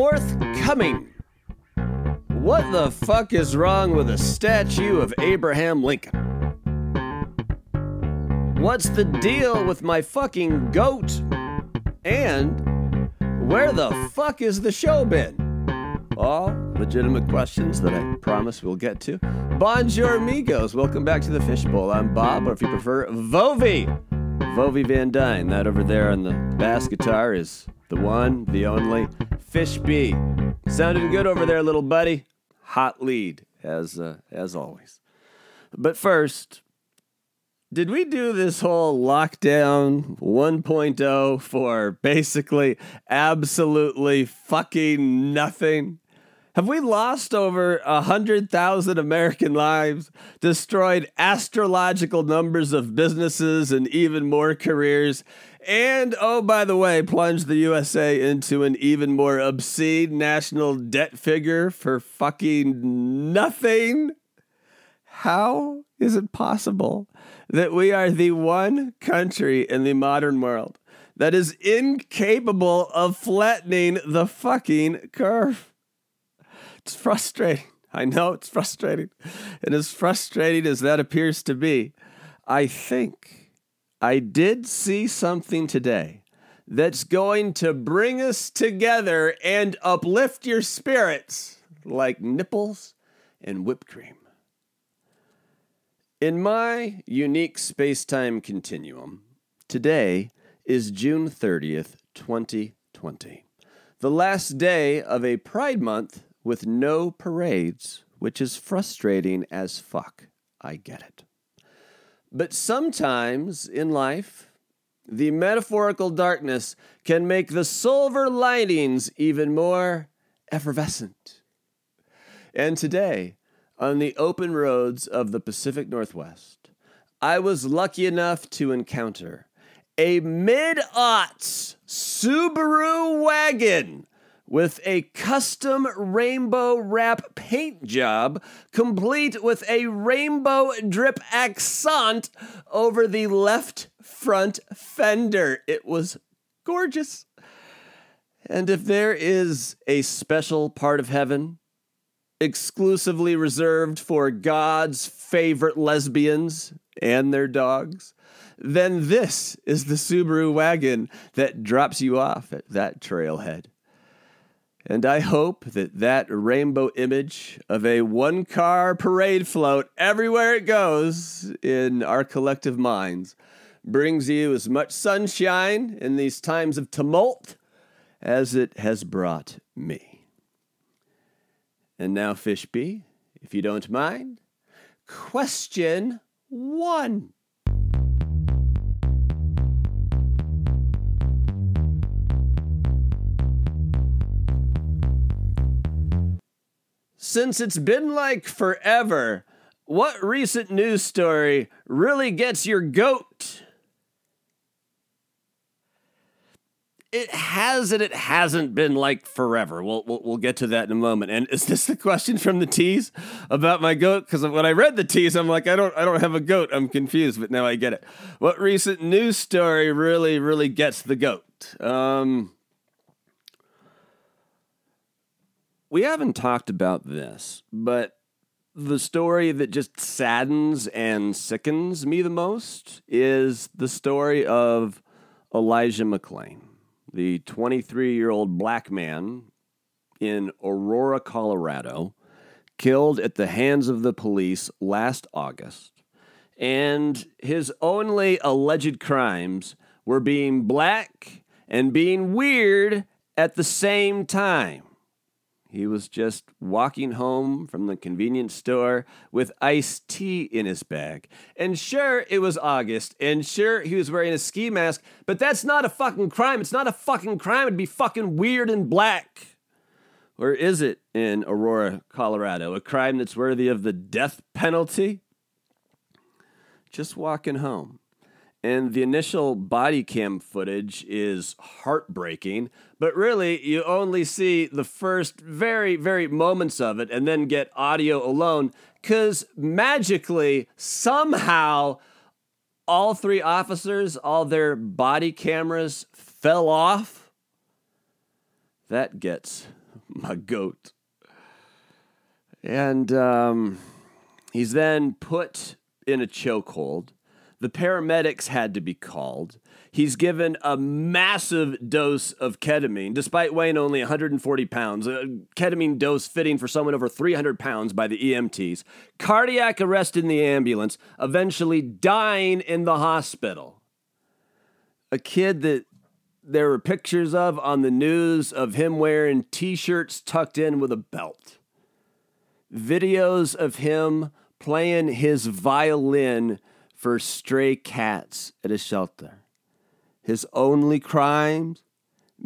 Forthcoming. What the fuck is wrong with a statue of Abraham Lincoln? What's the deal with my fucking goat? And where the fuck is the show been? All legitimate questions that I promise we'll get to. Bonjour, amigos. Welcome back to the Fishbowl. I'm Bob, or if you prefer, Vovi. Vovi Van Dyne. That over there on the bass guitar is the one, the only, Fish B. Sounding good over there, little buddy. Hot lead, as uh, as always. But first, did we do this whole lockdown 1.0 for basically absolutely fucking nothing? Have we lost over a hundred thousand American lives, destroyed astrological numbers of businesses and even more careers, and oh, by the way, plunged the USA into an even more obscene national debt figure for fucking nothing? How is it possible that we are the one country in the modern world that is incapable of flattening the fucking curve? It's frustrating. I know it's frustrating. And as frustrating as that appears to be, I think I did see something today that's going to bring us together and uplift your spirits like nipples and whipped cream. In my unique space time continuum, today is June 30th, 2020, the last day of a Pride Month with no parades, which is frustrating as fuck. I get it. But sometimes in life, the metaphorical darkness can make the silver linings even more effervescent. And today, on the open roads of the Pacific Northwest, I was lucky enough to encounter a mid aughts Subaru wagon with a custom rainbow wrap paint job, complete with a rainbow drip accent over the left front fender. It was gorgeous. And if there is a special part of heaven exclusively reserved for God's favorite lesbians and their dogs, then this is the Subaru wagon that drops you off at that trailhead. And I hope that that rainbow image of a one car parade float everywhere it goes in our collective minds brings you as much sunshine in these times of tumult as it has brought me. And now, Fishby, if you don't mind, question one. Since it's been like forever, what recent news story really gets your goat? It has and it hasn't been like forever. We'll, we'll, we'll get to that in a moment. And is this the question from the tease about my goat? Because when I read the tease, I'm like, I don't I don't have a goat. I'm confused, but now I get it. What recent news story really really gets the goat? Um, we haven't talked about this, but the story that just saddens and sickens me the most is the story of Elijah McClain, the 23 year old black man in Aurora, Colorado, killed at the hands of the police last August. And his only alleged crimes were being black and being weird at the same time. He was just walking home from the convenience store with iced tea in his bag. And sure, it was August, and sure, he was wearing a ski mask, but that's not a fucking crime. It's not a fucking crime. It'd be fucking weird and black. Or is it in Aurora, Colorado? A crime that's worthy of the death penalty? Just walking home. And the initial body cam footage is heartbreaking, but really you only see the first very, very moments of it and then get audio alone because magically, somehow, all three officers, all their body cameras fell off. That gets my goat. And um, he's then put in a chokehold. The paramedics had to be called. He's given a massive dose of ketamine, despite weighing only 140 pounds. A ketamine dose fitting for someone over 300 pounds by the EMTs. Cardiac arrest in the ambulance, eventually dying in the hospital. A kid that there were pictures of on the news of him wearing t shirts tucked in with a belt. Videos of him playing his violin for stray cats at a shelter. His only crimes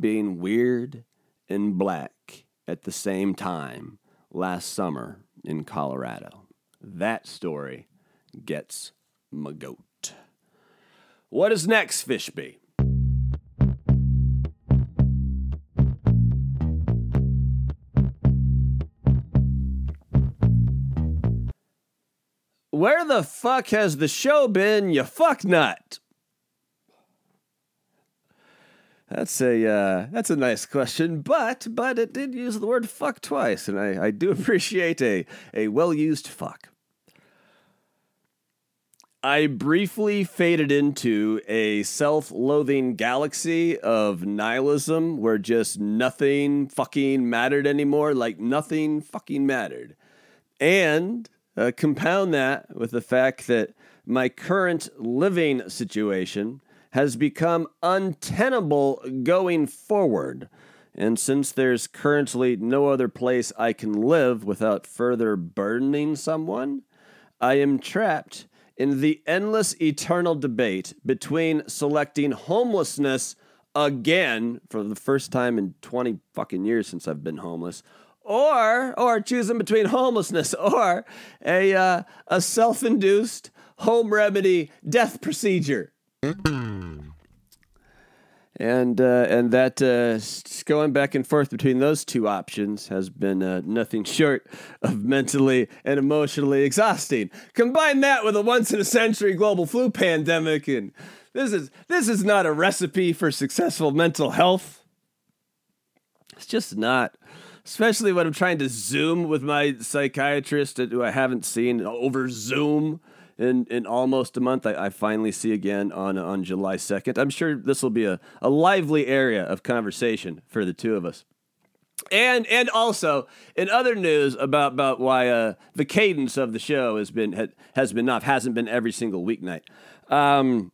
being weird and black at the same time last summer in Colorado. That story gets my goat. What is next, Fishby? Where the fuck has the show been, you fuck nut? That's a uh, that's a nice question, but but it did use the word fuck twice, and I, I do appreciate a, a well used fuck. I briefly faded into a self loathing galaxy of nihilism where just nothing fucking mattered anymore, like nothing fucking mattered. And uh, compound that with the fact that my current living situation has become untenable going forward. And since there's currently no other place I can live without further burdening someone, I am trapped in the endless eternal debate between selecting homelessness again for the first time in 20 fucking years since I've been homeless or or choosing between homelessness or a uh, a self-induced home remedy death procedure. and uh, and that uh, going back and forth between those two options has been uh, nothing short of mentally and emotionally exhausting. Combine that with a once in a century global flu pandemic, and this is this is not a recipe for successful mental health. It's just not especially when I'm trying to Zoom with my psychiatrist who I haven't seen over Zoom in, in almost a month. I, I finally see again on on July 2nd. I'm sure this will be a, a lively area of conversation for the two of us. And and also in other news about about why uh, the cadence of the show has been has been off hasn't been every single weeknight. Um,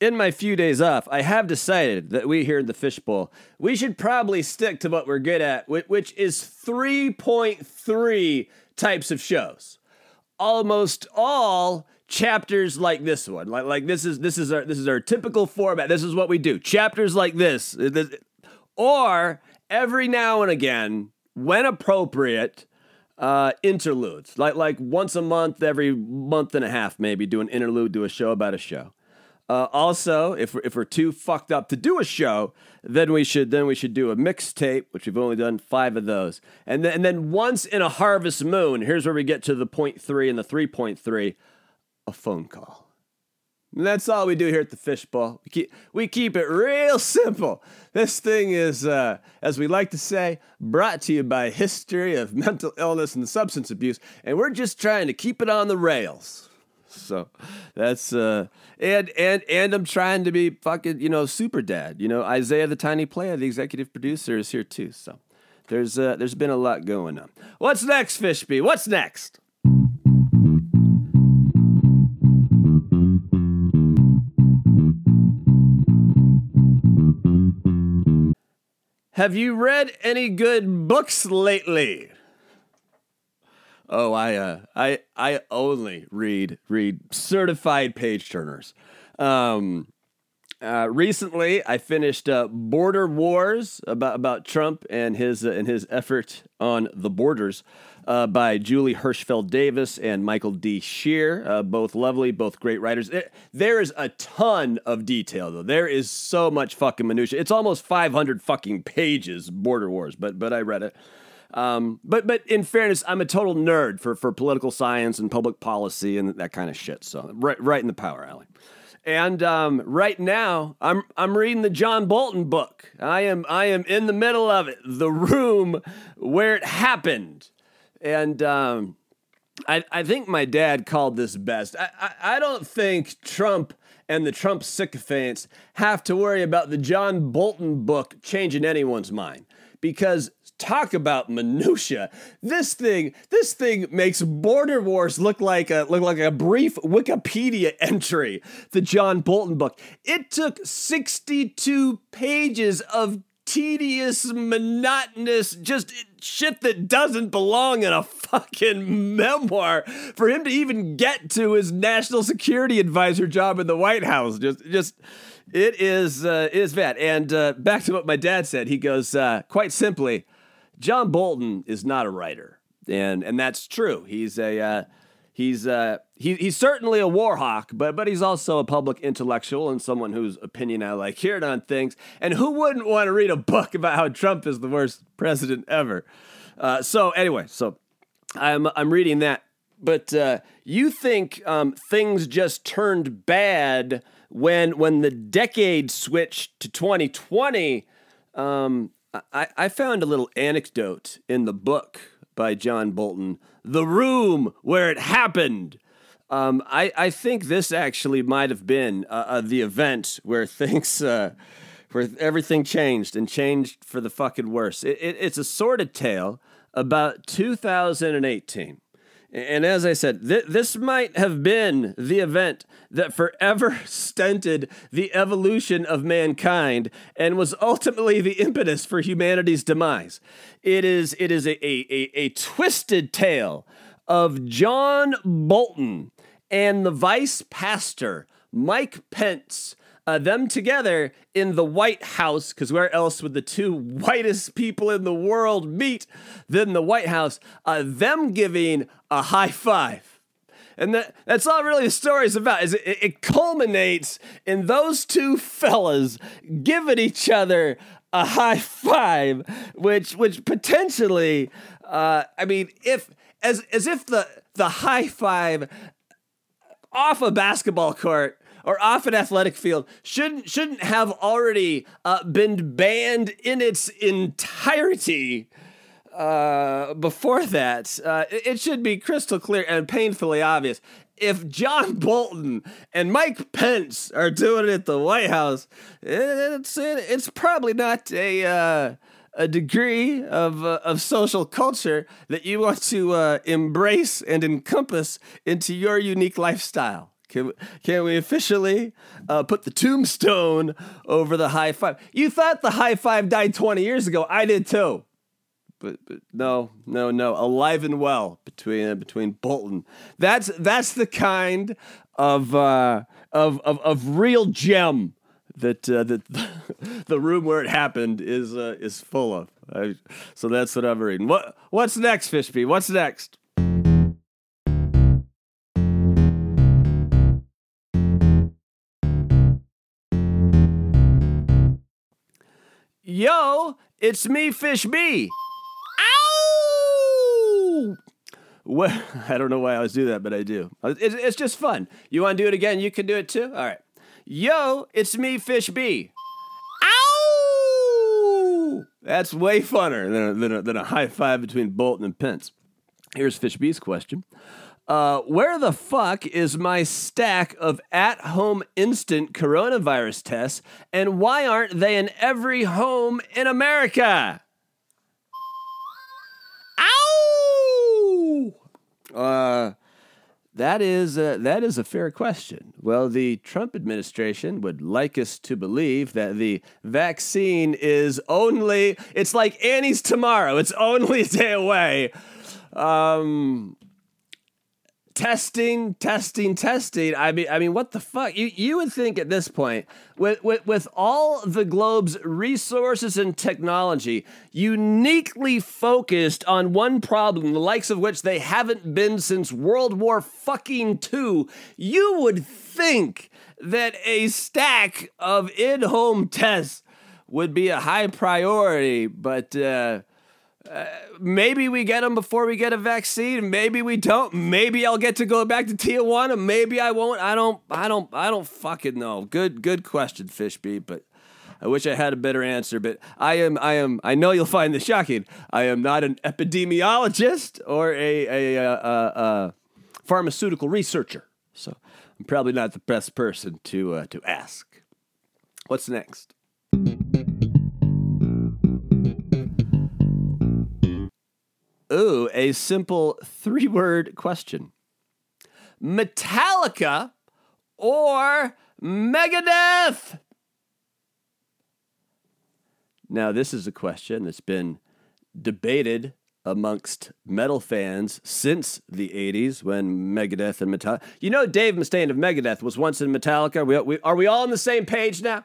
in my few days off, I have decided that we here in the Fishbowl, we should probably stick to what we're good at, which is 3.3 types of shows. Almost all chapters like this one. Like like this is this is our this is our typical format. This is what we do. Chapters like this. Or every now and again, when appropriate, uh, interludes. Like like once a month, every month and a half, maybe do an interlude, do a show about a show. Uh, also, if if we're too fucked up to do a show, then we should then we should do a mixtape, which we've only done five of those, and then and then once in a harvest moon, here's where we get to the point three and the three point three, a phone call. And that's all we do here at the Fishbowl. We keep, we keep it real simple. This thing is, uh, as we like to say, brought to you by history of mental illness and substance abuse, and we're just trying to keep it on the rails. So that's uh and and and I'm trying to be fucking, you know, super dad. You know, Isaiah the tiny player, the executive producer, is here too. So there's uh there's been a lot going on. What's next, Fishby? What's next? Have you read any good books lately? Oh, I uh, I I only read read certified page turners. Um, uh, recently, I finished uh, Border Wars about about Trump and his uh, and his effort on the borders uh, by Julie Hirschfeld Davis and Michael D. Shear. Uh, both lovely, both great writers. It, there is a ton of detail though. There is so much fucking minutia. It's almost five hundred fucking pages. Border Wars, but but I read it. Um, but but in fairness, I'm a total nerd for for political science and public policy and that kind of shit. So right right in the power alley. And um, right now, I'm I'm reading the John Bolton book. I am I am in the middle of it, the room where it happened, and um, I I think my dad called this best. I, I I don't think Trump and the Trump sycophants have to worry about the John Bolton book changing anyone's mind because talk about minutia. This thing, this thing makes border wars look like a look like a brief Wikipedia entry. The John Bolton book. It took 62 pages of tedious, monotonous, just shit that doesn't belong in a fucking memoir for him to even get to his national security advisor job in the White House. Just, just, it is, uh, it is bad. And uh, back to what my dad said, he goes, uh, quite simply, John Bolton is not a writer, and and that's true. He's a uh, he's uh, he, he's certainly a war hawk, but but he's also a public intellectual and someone whose opinion I like hearing on things. And who wouldn't want to read a book about how Trump is the worst president ever? Uh, so anyway, so I'm I'm reading that. But uh, you think um, things just turned bad when when the decade switched to 2020? Um, I, I found a little anecdote in the book by John Bolton, The Room Where It Happened. Um, I, I think this actually might have been uh, uh, the event where things, uh, where everything changed and changed for the fucking worse. It, it, it's a sordid tale about 2018. And as I said, th- this might have been the event that forever stunted the evolution of mankind and was ultimately the impetus for humanity's demise. It is, it is a, a, a, a twisted tale of John Bolton and the vice pastor, Mike Pence, uh, them together in the White House, because where else would the two whitest people in the world meet than the White House? Uh, them giving a high five. And that, that's all really the story is about. Is it, it culminates in those two fellas giving each other a high five, which which potentially, uh, I mean, if as as if the the high five off a basketball court or off an athletic field shouldn't shouldn't have already uh, been banned in its entirety uh, before that. Uh, it should be crystal clear and painfully obvious. If John Bolton and Mike Pence are doing it at the White House, it's it's probably not a uh, a degree of uh, of social culture that you want to uh, embrace and encompass into your unique lifestyle. Can, can we officially uh, put the tombstone over the high five? You thought the high five died 20 years ago. I did too. But, but no, no, no. Alive and well between uh, between Bolton. That's that's the kind of uh, of, of of real gem that uh, that the room where it happened is uh, is full of. I, so that's what I'm reading. What what's next, Fishby? What's next? It's me, Fish B. Ow! Well, I don't know why I always do that, but I do. It's, it's just fun. You want to do it again? You can do it too? All right. Yo, it's me, Fish B. Ow! That's way funner than a, than a, than a high five between Bolton and Pence. Here's Fish B's question. Uh, where the fuck is my stack of at home instant coronavirus tests, and why aren't they in every home in America? Ow! Uh, that is a, that is a fair question. Well, the Trump administration would like us to believe that the vaccine is only it's like Annie's tomorrow. It's only a day away. Um, testing, testing, testing. I mean, I mean, what the fuck? You you would think at this point, with with, with all the globe's resources and technology, uniquely focused on one problem, the likes of which they haven't been since World War fucking two, you would think that a stack of in-home tests would be a high priority, but. Uh, maybe we get them before we get a vaccine. Maybe we don't. Maybe I'll get to go back to Tijuana. Maybe I won't. I don't. I don't. I don't fucking know. Good. Good question, Fishbeat. But I wish I had a better answer. But I am. I am. I know you'll find this shocking. I am not an epidemiologist or a a, a, a, a pharmaceutical researcher. So I'm probably not the best person to uh, to ask. What's next? Ooh, a simple three word question Metallica or Megadeth? Now, this is a question that's been debated amongst metal fans since the 80s when Megadeth and Metallica. You know, Dave Mustaine of Megadeth was once in Metallica. Are we, are we all on the same page now?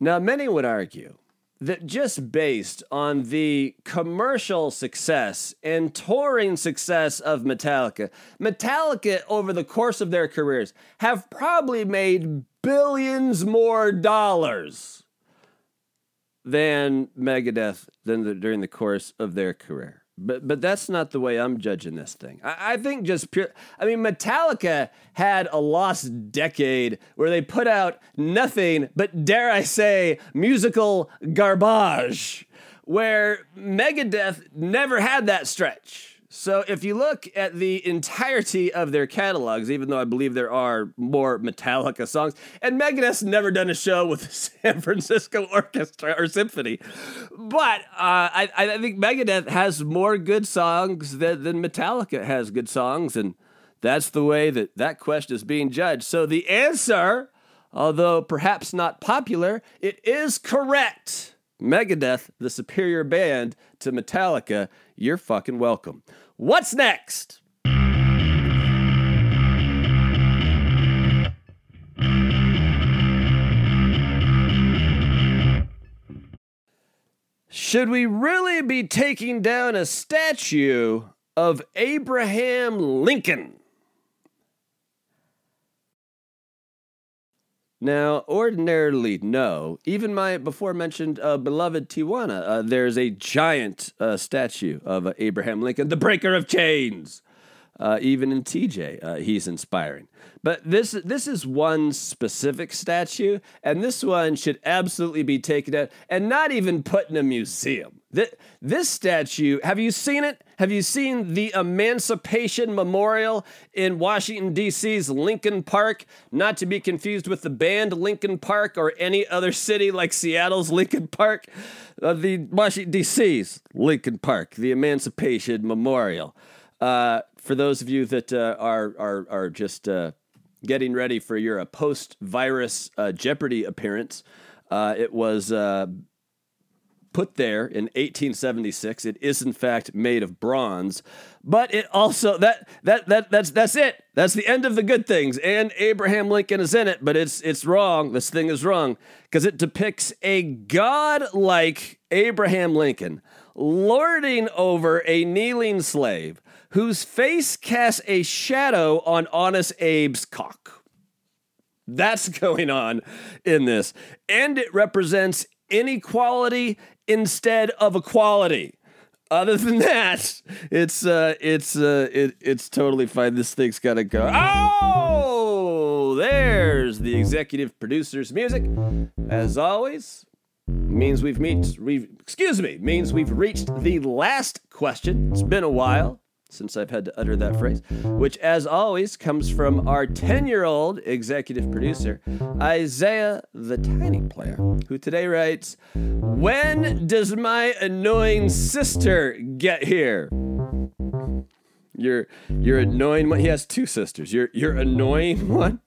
Now, many would argue that just based on the commercial success and touring success of Metallica, Metallica over the course of their careers have probably made billions more dollars than Megadeth than the, during the course of their career. But but that's not the way I'm judging this thing. I, I, think just pure. I mean, Metallica had a lost decade where they put out nothing but, dare I say, musical garbage. Where Megadeth never had that stretch. So if you look at the entirety of their catalogs, even though I believe there are more Metallica songs, and Megadeth's never done a show with the San Francisco Orchestra or Symphony, but uh, I, I think Megadeth has more good songs than, than Metallica has good songs, and that's the way that that question is being judged. So the answer, although perhaps not popular, it is correct. Megadeth, the superior band to Metallica, you're fucking welcome. What's next? Should we really be taking down a statue of Abraham Lincoln? Now, ordinarily, no. Even my before mentioned uh, beloved Tijuana, uh, there's a giant uh, statue of uh, Abraham Lincoln, the breaker of chains. Uh, even in TJ, uh, he's inspiring. But this this is one specific statue, and this one should absolutely be taken out and not even put in a museum. This, statue, have you seen it? Have you seen the Emancipation Memorial in Washington, D.C.'s Lincoln Park? Not to be confused with the band Linkin Park or any other city like Seattle's Lincoln Park. Uh, the Washington, D.C.'s Lincoln Park, the Emancipation Memorial. Uh, for those of you that uh, are, are, are just uh, getting ready for your uh, post virus uh, Jeopardy appearance, it was put there in 1876. It is in fact made of bronze, but it also that that that that's that's it. That's the end of the good things. And Abraham Lincoln is in it, but it's it's wrong. This thing is wrong because it depicts a god-like Abraham Lincoln lording over a kneeling slave whose face casts a shadow on Honest Abe's cock. That's going on in this. And it represents inequality instead of equality. Other than that, it's uh, it's uh, it, it's totally fine. This thing's gotta go. Oh, there's the executive producer's music. As always, means we've meet. We've, excuse me, means we've reached the last question. It's been a while since I've had to utter that phrase, which, as always, comes from our 10 year old executive producer, Isaiah the Tiny Player, who today writes, When does my annoying sister get here? Your, your annoying one. He has two sisters. Your, your annoying one.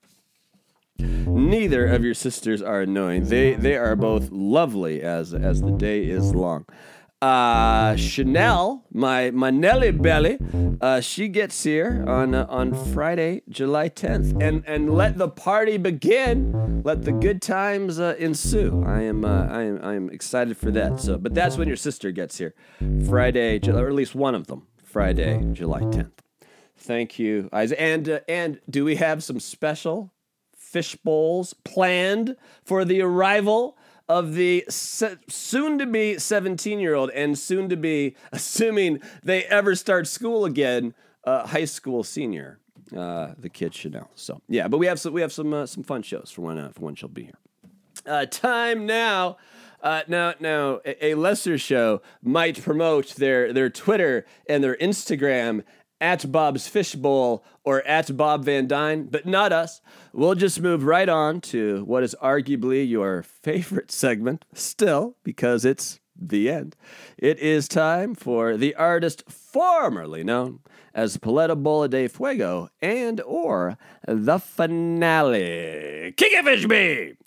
Neither of your sisters are annoying. They they are both lovely as as the day is long uh, Chanel, my my Nelly Belly, uh, she gets here on uh, on Friday, July 10th, and and let the party begin. Let the good times uh, ensue. I am uh, I am I am excited for that. So, but that's when your sister gets here, Friday, or at least one of them, Friday, July 10th. Thank you, Isaac. And uh, and do we have some special fish bowls planned for the arrival of the se- soon to be 17 year old and soon to be, assuming they ever start school again, uh, high school senior. Uh, the kids should know. So yeah, but we have some we have some uh, some fun shows for when uh, for when she'll be here. Uh, time now. Uh, now, now, a, a lesser show might promote their their Twitter and their Instagram at Bob's Fishbowl or at Bob Van Dyne, but not us. We'll just move right on to what is arguably your favorite segment, still, because it's the end. It is time for the artist formerly known as Paleta Bola de Fuego and or the finale. Kick it, Fishby!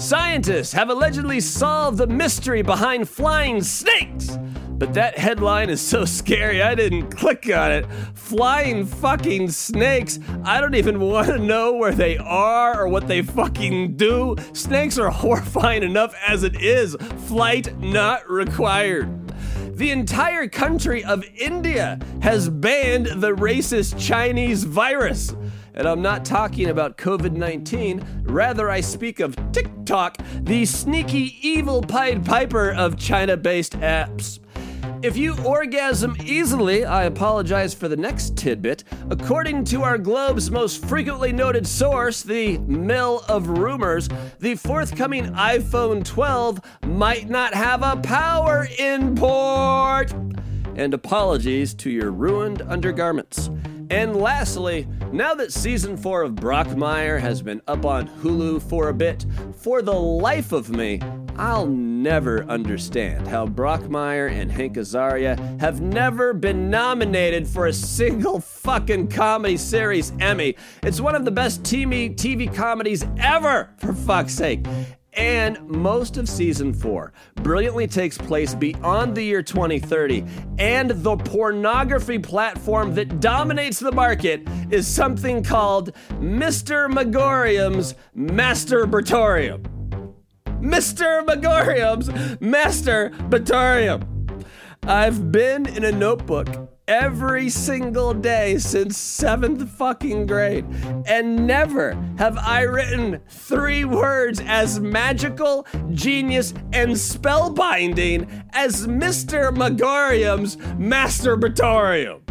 Scientists have allegedly solved the mystery behind flying snakes. But that headline is so scary, I didn't click on it. Flying fucking snakes. I don't even want to know where they are or what they fucking do. Snakes are horrifying enough as it is. Flight not required. The entire country of India has banned the racist Chinese virus. And I'm not talking about COVID 19, rather, I speak of TikTok, the sneaky evil Pied Piper of China based apps. If you orgasm easily, I apologize for the next tidbit. According to our Globe's most frequently noted source, the Mill of Rumors, the forthcoming iPhone 12 might not have a power import. And apologies to your ruined undergarments. And lastly, now that season four of Brockmire has been up on Hulu for a bit, for the life of me, I'll never understand how Brockmire and Hank Azaria have never been nominated for a single fucking comedy series Emmy. It's one of the best TV, TV comedies ever, for fuck's sake and most of season four brilliantly takes place beyond the year 2030, and the pornography platform that dominates the market is something called Mr. Magorium's Masturbatorium. Mr. Magorium's Masturbatorium. I've been in a notebook every single day since seventh fucking grade. And never have I written three words as magical, genius, and spellbinding as Mr. Magorium's Masturbatorium.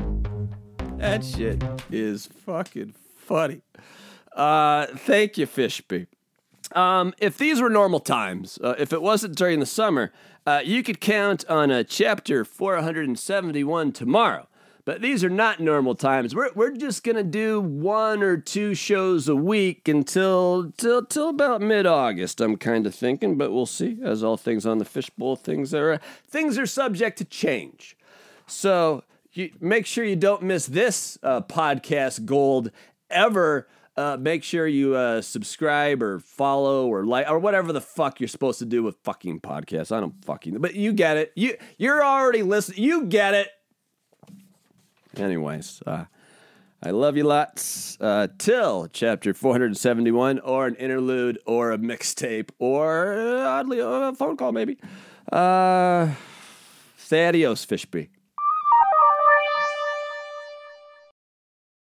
That shit is fucking funny. Uh, thank you, Fishby. Um, if these were normal times, uh, if it wasn't during the summer, uh, you could count on a chapter 471 tomorrow. But these are not normal times. We're, we're just going to do one or two shows a week until till, till about mid August, I'm kind of thinking, but we'll see. As all things on the fishbowl, things are, things are subject to change. So you, make sure you don't miss this uh, podcast gold ever. Uh, make sure you uh, subscribe or follow or like or whatever the fuck you're supposed to do with fucking podcasts. I don't fucking, but you get it. You you're already listening. You get it. Anyways, uh, I love you lots. Uh, till chapter 471, or an interlude, or a mixtape, or uh, oddly, a phone call maybe. Uh, say adios, Fishby.